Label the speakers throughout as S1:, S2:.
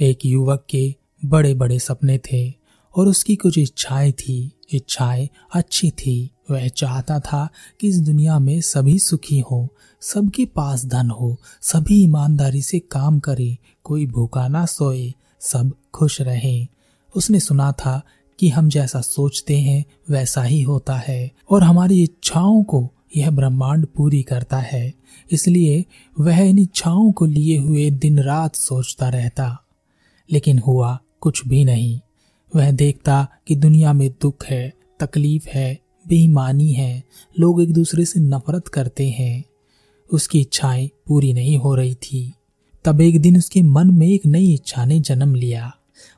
S1: एक युवक के बड़े बड़े सपने थे और उसकी कुछ इच्छाएँ थी। इच्छाएँ अच्छी थी। वह चाहता था कि इस दुनिया में सभी सुखी हो, सबके पास धन हो, सभी ईमानदारी से काम करे, कोई भूखा ना सोए, सब खुश रहे। उसने सुना था कि हम जैसा सोचते हैं, वैसा ही होता है और हमारी इच्छाओं को यह ब्रह्मांड पूरी करता है। इसलिए वह इन इच्छाओं को लिए हुए दिन रात सोचता रहता। लेकिन हुआ कुछ भी नहीं। वह देखता कि दुनिया में दुख है, तकलीफ़ है, बेईमानी है, लोग एक दूसरे से नफरत करते हैं। उसकी इच्छाएँ पूरी नहीं हो रही थी। तब एक दिन उसके मन में एक नई इच्छा ने जन्म लिया।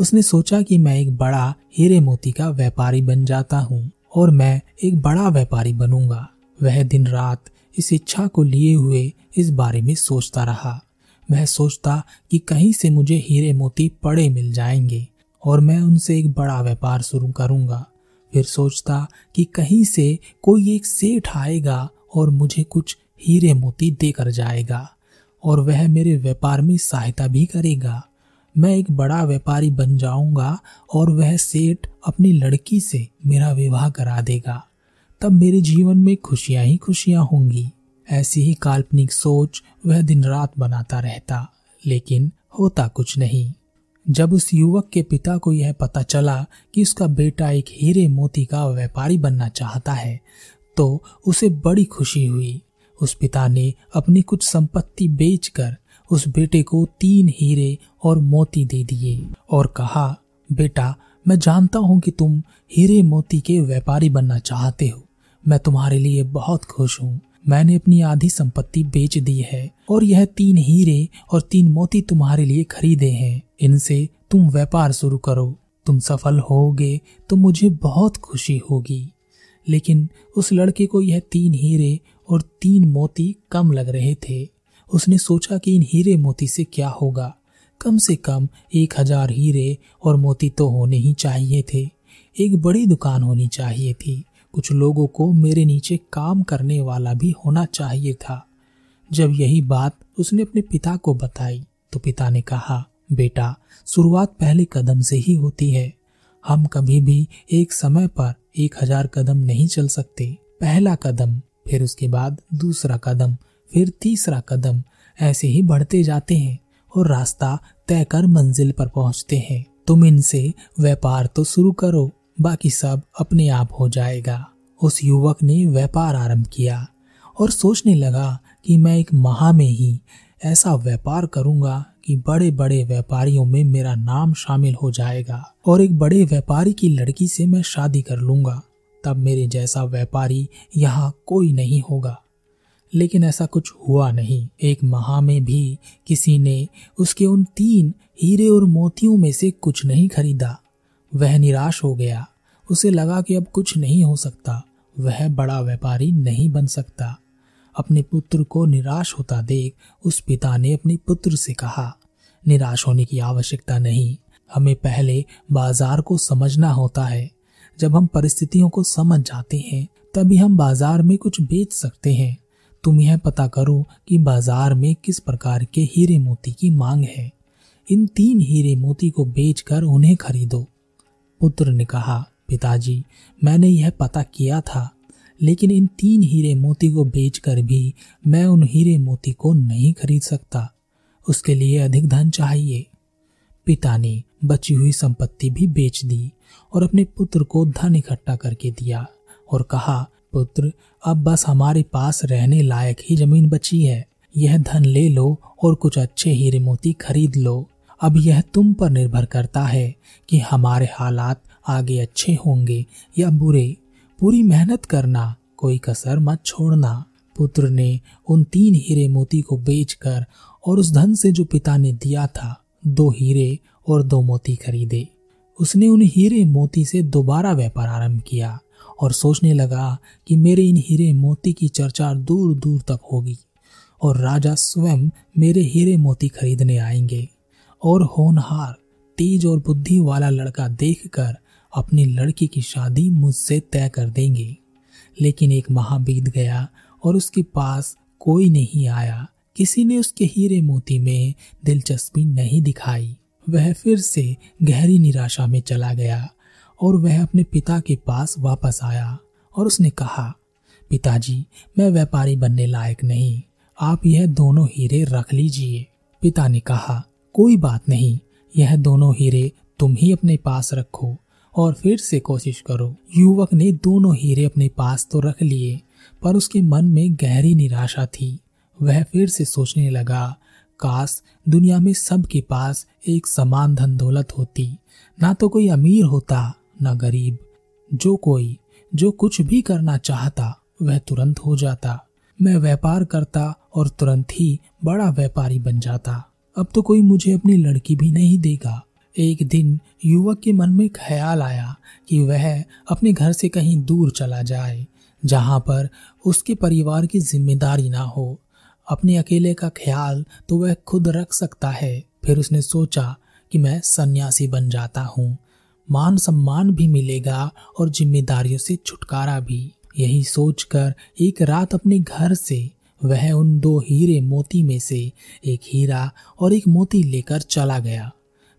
S1: उसने सोचा कि मैं एक बड़ा हीरे मोती का व्यापारी बन जाता हूँ और मैं एक बड़ा व्यापारी बनूँगा। वह दिन रात इस इच्छा को लिए हुए इस बारे में सोचता रहा। वह सोचता कि कहीं से मुझे हीरे मोती पड़े मिल जाएँगे और मैं उनसे एक बड़ा व्यापार शुरू करूँगा। फिर सोचता कि कहीं से कोई एक सेठ आएगा और मुझे कुछ हीरे मोती देकर जाएगा और वह मेरे व्यापार में सहायता भी करेगा। मैं एक बड़ा व्यापारी बन जाऊँगा और वह सेठ अपनी लड़की से मेरा विवाह करा देगा। तब मेरे जीवन में खुशियाँ ही खुशियाँ होंगी। ऐसी ही काल्पनिक सोच वह दिन रात बनाता रहता, लेकिन होता कुछ नहीं। जब उस युवक के पिता को यह पता चला कि उसका बेटा एक हीरे मोती का व्यापारी बनना चाहता है तो उसे बड़ी खुशी हुई। उस पिता ने अपनी कुछ संपत्ति बेचकर उस बेटे को तीन हीरे और मोती दे दिए और कहा, बेटा, मैं जानता हूँ कि तुम हीरे मोती के व्यापारी बनना चाहते हो। मैं तुम्हारे लिए बहुत खुश हूँ। मैंने अपनी आधी संपत्ति बेच दी है, और यह तीन हीरे और तीन मोती तुम्हारे लिए खरीदे हैं। इनसे तुम व्यापार शुरू करो। तुम सफल होगे तो मुझे बहुत खुशी होगी। लेकिन उस लड़के को यह तीन हीरे और तीन मोती कम लग रहे थे। उसने सोचा कि इन हीरे मोती से क्या होगा। कम से कम एक हज़ार हीरे और मोती तो होने ही चाहिए थे। एक बड़ी दुकान होनी चाहिए थी। कुछ लोगों को मेरे नीचे काम करने वाला भी होना चाहिए था। जब यही बात उसने अपने पिता को बताई तो पिता ने कहा, बेटा, शुरुआत पहले कदम से ही होती है। हम कभी भी एक समय पर एक हज़ार कदम नहीं चल सकते। पहला कदम, फिर उसके बाद दूसरा कदम, फिर तीसरा कदम, ऐसे ही बढ़ते जाते हैं और रास्ता तय कर मंजिल पर पहुँचते हैं। तुम इनसे व्यापार तो शुरू करो बाकी सब अपने आप हो जाएगा। उस युवक ने व्यापार आरंभ किया और सोचने लगा कि मैं एक माह में ही ऐसा व्यापार करूँगा कि बड़े बड़े व्यापारियों में मेरा नाम शामिल हो जाएगा और एक बड़े व्यापारी की लड़की से मैं शादी कर लूँगा। तब मेरे जैसा व्यापारी यहाँ कोई नहीं होगा। लेकिन ऐसा कुछ हुआ नहीं। एक माह में भी किसी ने उसके उन तीन हीरे और मोतियों में से कुछ नहीं खरीदा। वह निराश हो गया। उसे लगा कि अब कुछ नहीं हो सकता। वह बड़ा व्यापारी नहीं बन सकता। अपने पुत्र को निराश होता देख उस पिता ने अपने पुत्र से कहा, निराश होने की आवश्यकता नहीं। हमें पहले बाज़ार को समझना होता है। जब हम परिस्थितियों को समझ जाते हैं, तभी हम बाज़ार में कुछ बेच सकते हैं। तुम यह पता करो कि बाज़ार में किस प्रकार के हीरे मोती की मांग है। इन तीन हीरे मोती को बेचकर उन्हें खरीदो। पुत्र ने कहा, पिताजी, मैंने यह पता किया था, लेकिन इन तीन हीरे मोती को बेचकर भी मैं उन हीरे मोती को नहीं खरीद सकता। उसके लिए अधिक धन चाहिए। पिता ने बची हुई संपत्ति भी बेच दी और अपने पुत्र को धन इकट्ठा करके दिया और कहा, पुत्र, अब बस हमारे पास रहने लायक ही ज़मीन बची है। यह धन ले लो और कुछ अच्छे हीरे मोती खरीद लो। अब यह तुम पर निर्भर करता है कि हमारे हालात आगे अच्छे होंगे या बुरे। पूरी मेहनत करना, कोई कसर मत छोड़ना। पुत्र ने उन तीन हीरे मोती को बेचकर और उस धन से जो पिता ने दिया था, दो हीरे और दो मोती खरीदे। उसने उन हीरे मोती से दोबारा व्यापार आरंभ किया और सोचने लगा कि मेरे इन हीरे मोती की चर्चा दूर दूर तक होगी और राजा स्वयं मेरे हीरे मोती खरीदने आएँगे। और होनहार, तेज और बुद्धि वाला लड़का देखकर अपनी लड़की की शादी मुझसे तय कर देंगे। लेकिन एक माह बीत गया और उसके पास कोई नहीं आया। किसी ने उसके हीरे मोती में दिलचस्पी नहीं दिखाई। वह फिर से गहरी निराशा में चला गया और वह अपने पिता के पास वापस आया और उसने कहा, पिताजी, मैं व्यापारी बनने लायक नहीं। आप यह दोनों हीरे रख लीजिए। पिता ने कहा कोई बात नहीं, यह दोनों हीरे तुम ही अपने पास रखो और फिर से कोशिश करो। युवक ने दोनों हीरे अपने पास तो रख लिए, पर उसके मन में गहरी निराशा थी। वह फिर से सोचने लगा, काश दुनिया में सबके पास एक समान धन दौलत होती, ना तो कोई अमीर होता, ना गरीब। जो कोई, जो कुछ भी करना चाहता, वह तुरंत हो जाता। मैं व्यापार करता और तुरंत ही बड़ा व्यापारी बन जाता। अब तो कोई मुझे अपनी लड़की भी नहीं देगा। एक दिन युवक के मन में ख्याल आया कि वह अपने घर से कहीं दूर चला जाए, जहाँ पर उसके परिवार की ज़िम्मेदारी ना हो। अपने अकेले का ख्याल तो वह खुद रख सकता है। फिर उसने सोचा कि मैं सन्यासी बन जाता हूँ। मान सम्मान भी मिलेगा और जिम्मेदारियों से छुटकारा भी। यही सोचकर एक रात अपने घर से वह उन दो हीरे मोती में से एक हीरा और एक मोती लेकर चला गया।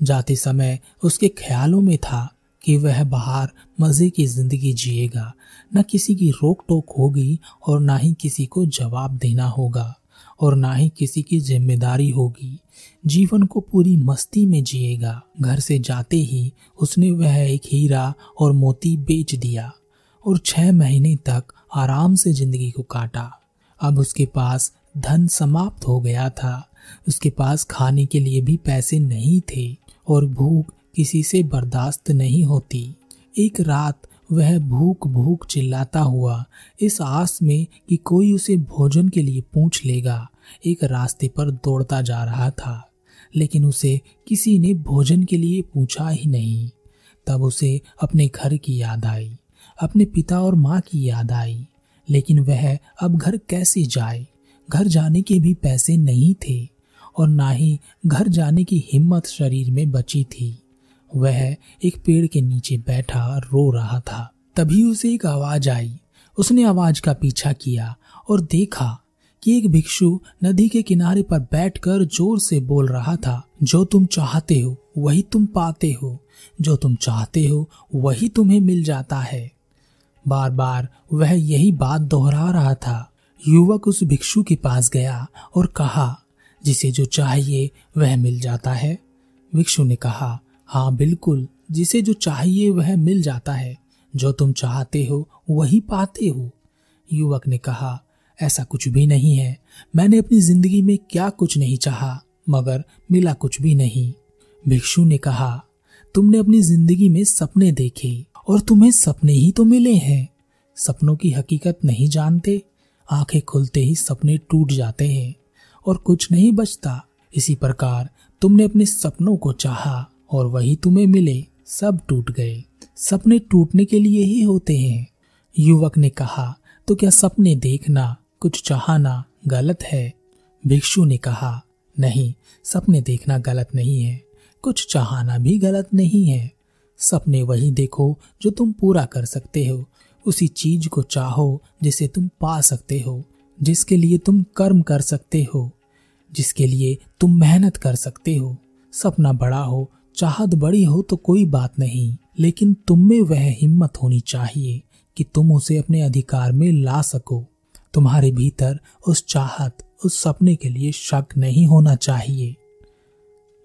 S1: जाते समय उसके ख्यालों में था कि वह बाहर मज़े की ज़िंदगी जिएगा। न किसी की रोक टोक होगी और ना ही किसी को जवाब देना होगा और ना ही किसी की ज़िम्मेदारी होगी। जीवन को पूरी मस्ती में जिएगा। घर से जाते ही उसने वह एक हीरा और मोती बेच दिया और छह महीने तक आराम से ज़िंदगी को काटा। अब उसके पास धन समाप्त हो गया था। उसके पास खाने के लिए भी पैसे नहीं थे और भूख किसी से बर्दाश्त नहीं होती। एक रात वह भूख भूख चिल्लाता हुआ इस आस में कि कोई उसे भोजन के लिए पूछ लेगा, एक रास्ते पर दौड़ता जा रहा था, लेकिन उसे किसी ने भोजन के लिए पूछा ही नहीं। तब उसे अपने घर की याद आई, अपने पिता और माँ की याद आई। लेकिन वह अब घर कैसे जाए? घर जाने के भी पैसे नहीं थे और ना ही घर जाने की हिम्मत शरीर में बची थी। वह एक पेड़ के नीचे बैठा रो रहा था। तभी उसे एक आवाज़ आई। उसने आवाज़ का पीछा किया और देखा कि एक भिक्षु नदी के किनारे पर बैठकर ज़ोर से बोल रहा था, जो तुम चाहते हो, वही तुम पाते हो। जो तुम चाहते हो, वही तुम्हें मिल जाता है। बार बार वह यही बात दोहरा रहा था। युवक उस भिक्षु के पास गया और कहा, जिसे जो चाहिए वह मिल जाता है। भिक्षु ने कहा हाँ बिल्कुल, जिसे जो चाहिए वह मिल जाता है। जो तुम चाहते हो, वही पाते हो। युवक ने कहा, ऐसा कुछ भी नहीं है। मैंने अपनी ज़िंदगी में क्या कुछ नहीं चाहा, मगर मिला कुछ भी नहीं। भिक्षु ने कहा, तुमने अपनी ज़िंदगी में सपने देखे। और तुम्हें सपने ही तो मिले हैं। सपनों की हकीकत नहीं जानते, आँखें खुलते ही सपने टूट जाते हैं और कुछ नहीं बचता। इसी प्रकार तुमने अपने सपनों को चाहा और वही तुम्हें मिले, सब टूट गए। सपने टूटने के लिए ही होते हैं। युवक ने कहा तो क्या सपने देखना, कुछ चाहना गलत है? भिक्षु ने कहा, नहीं, सपने देखना गलत नहीं है। कुछ चाहना भी गलत नहीं है। सपने वही देखो जो तुम पूरा कर सकते हो। उसी चीज़ को चाहो जिसे तुम पा सकते हो, जिसके लिए तुम कर्म कर सकते हो, जिसके लिए तुम मेहनत कर सकते हो। सपना बड़ा हो, चाहत बड़ी हो तो कोई बात नहीं, लेकिन तुम में वह हिम्मत होनी चाहिए कि तुम उसे अपने अधिकार में ला सको। तुम्हारे भीतर उस चाहत, उस सपने के लिए शक नहीं होना चाहिए।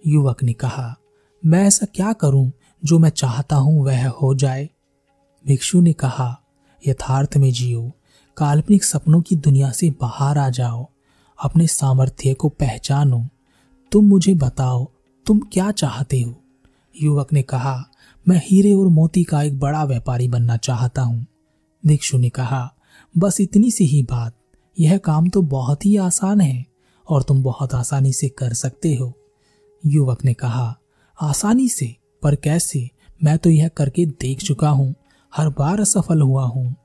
S1: युवक ने कहा, मैं ऐसा क्या करूँ जो मैं चाहता हूँ वह हो जाए। भिक्षु ने कहा, यथार्थ में जियो, काल्पनिक सपनों की दुनिया से बाहर आ जाओ, अपने सामर्थ्य को पहचानो। तुम मुझे बताओ, तुम क्या चाहते हो? युवक ने कहा, मैं हीरे और मोती का एक बड़ा व्यापारी बनना चाहता हूँ। भिक्षु ने कहा, बस इतनी सी ही बात, यह काम तो बहुत ही आसान है, और तुम बहुत आसानी से कर सकते हो। युवक ने कहा, आसानी से? पर कैसे मैं तो यह करके देख चुका हूँ, हर बार असफल हुआ हूँ।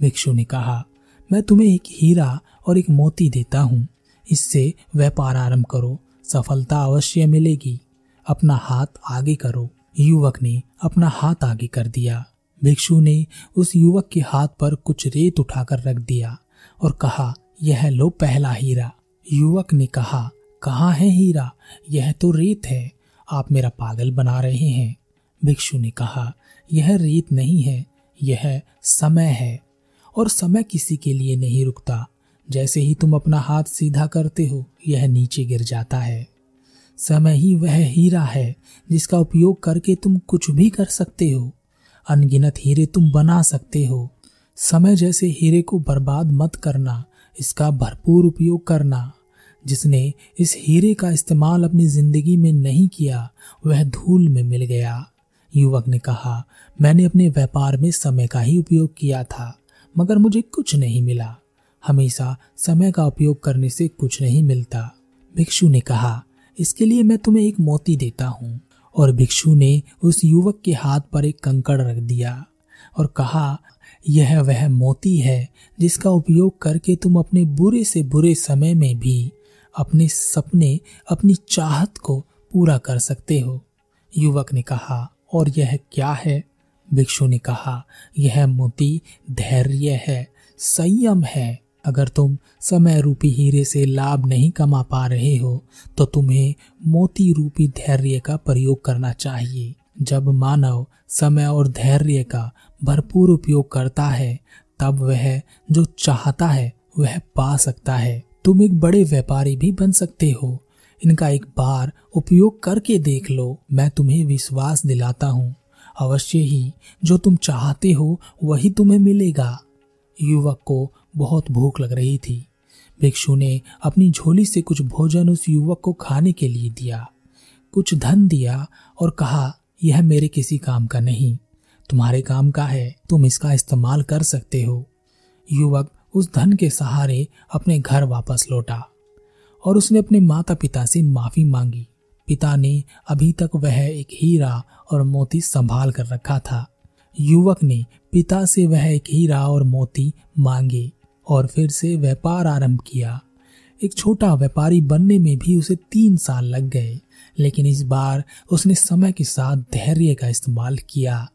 S1: भिक्षु ने कहा, मैं तुम्हें एक हीरा और एक मोती देता हूँ। इससे व्यापार आरंभ करो, सफलता अवश्य मिलेगी। अपना हाथ आगे करो। युवक ने अपना हाथ आगे कर दिया। भिक्षु ने उस युवक के हाथ पर कुछ रेत उठाकर रख दिया और कहा, यह लो पहला हीरा। युवक ने कहा कहा है हीरा? यह तो रेत है। आप मेरा पागल बना रहे हैं। भिक्षु ने कहा, यह रीत नहीं है, यह समय है, और समय किसी के लिए नहीं रुकता। जैसे ही तुम अपना हाथ सीधा करते हो, यह नीचे गिर जाता है। समय ही वह हीरा है, जिसका उपयोग करके तुम कुछ भी कर सकते हो। अनगिनत हीरे तुम बना सकते हो। समय जैसे हीरे को बर्बाद मत करना, इसका भरपूर उपयोग करना। जिसने इस हीरे का इस्तेमाल अपनी ज़िंदगी में नहीं किया, वह धूल में मिल गया। युवक ने कहा, मैंने अपने व्यापार में समय का ही उपयोग किया था, मगर मुझे कुछ नहीं मिला। हमेशा समय का उपयोग करने से कुछ नहीं मिलता। भिक्षु ने कहा, इसके लिए मैं तुम्हें एक मोती देता हूँ। और भिक्षु ने उस युवक के हाथ पर एक कंकड़ रख दिया और कहा, यह वह मोती है जिसका उपयोग करके तुम अपने बुरे से बुरे समय में भी अपने सपने, अपनी चाहत को पूरा कर सकते हो। युवक ने कहा, और यह क्या है? भिक्षु ने कहा, यह मोती धैर्य है, संयम है। अगर तुम समय रूपी हीरे से लाभ नहीं कमा पा रहे हो तो तुम्हें मोती रूपी धैर्य का प्रयोग करना चाहिए। जब मानव समय और धैर्य का भरपूर उपयोग करता है, तब वह जो चाहता है, वह पा सकता है। तुम एक बड़े व्यापारी भी बन सकते हो। इनका एक बार उपयोग करके देख लो, मैं तुम्हें विश्वास दिलाता हूँ। अवश्य ही, जो तुम चाहते हो, वही तुम्हें मिलेगा। युवक को बहुत भूख लग रही थी। भिक्षु ने अपनी झोली से कुछ भोजन उस युवक को खाने के लिए दिया। कुछ धन दिया और कहा, यह मेरे किसी काम का नहीं। तुम्हारे काम का है, तुम इसका इस्तेमाल कर सकते हो। युवक उस धन के सहारे अपने घर वापस लौटा और उसने अपने माता पिता से माफ़ी मांगी। पिता ने अभी तक वह एक हीरा और मोती संभाल कर रखा था। युवक ने पिता से वह एक हीरा और मोती मांगे और फिर से व्यापार आरंभ किया। एक छोटा व्यापारी बनने में भी उसे तीन साल लग गए, लेकिन इस बार उसने समय के साथ धैर्य का इस्तेमाल किया।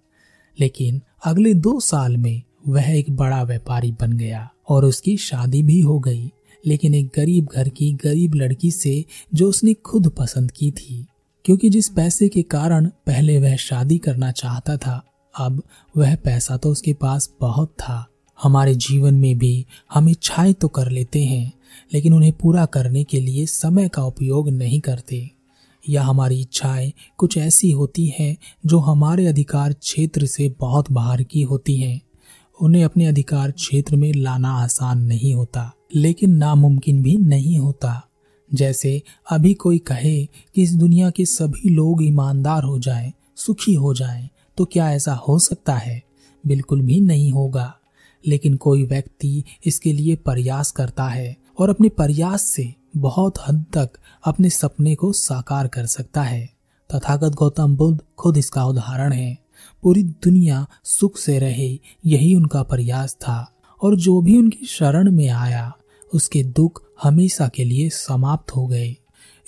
S1: लेकिन अगले दो साल में वह एक बड़ा व्यापारी बन गया। और उसकी शादी भी हो गई। लेकिन एक गरीब घर की गरीब लड़की से जो उसने खुद पसंद की थी, क्योंकि जिस पैसे के कारण पहले वह शादी करना चाहता था, अब वह पैसा तो उसके पास बहुत था। हमारे जीवन में भी हम इच्छाएँ तो कर लेते हैं, लेकिन उन्हें पूरा करने के लिए समय का उपयोग नहीं करते। या हमारी इच्छाएँ कुछ ऐसी होती हैं जो हमारे अधिकार क्षेत्र से बहुत बाहर की होती हैं। उन्हें अपने अधिकार क्षेत्र में लाना आसान नहीं होता लेकिन नामुमकिन भी नहीं होता। जैसे अभी कोई कहे कि इस दुनिया के सभी लोग ईमानदार हो जाएँ, सुखी हो जाएँ, तो क्या ऐसा हो सकता है? बिल्कुल भी नहीं होगा। लेकिन कोई व्यक्ति इसके लिए प्रयास करता है और अपने प्रयास से बहुत हद तक अपने सपने को साकार कर सकता है। तथागत गौतम बुद्ध खुद इसका उदाहरण है। पूरी दुनिया सुख से रहे, यही उनका प्रयास था। और जो भी उनकी शरण में आया, उसके दुख हमेशा के लिए समाप्त हो गए।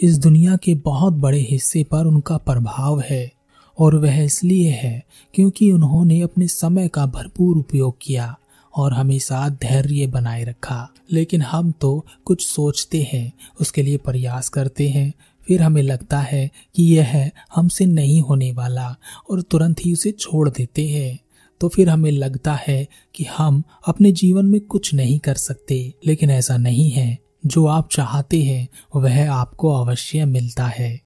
S1: इस दुनिया के बहुत बड़े हिस्से पर उनका प्रभाव है, और वह इसलिए है क्योंकि उन्होंने अपने समय का भरपूर उपयोग किया और हमेशा धैर्य बनाए रखा। लेकिन हम तो कुछ सोचते हैं, उसके लिए प्रयास करते हैं फिर हमें लगता है कि यह हमसे नहीं होने वाला और तुरंत ही उसे छोड़ देते हैं। तो फिर हमें लगता है कि हम अपने जीवन में कुछ नहीं कर सकते, लेकिन ऐसा नहीं है। जो आप चाहते हैं, वह आपको अवश्य मिलता है।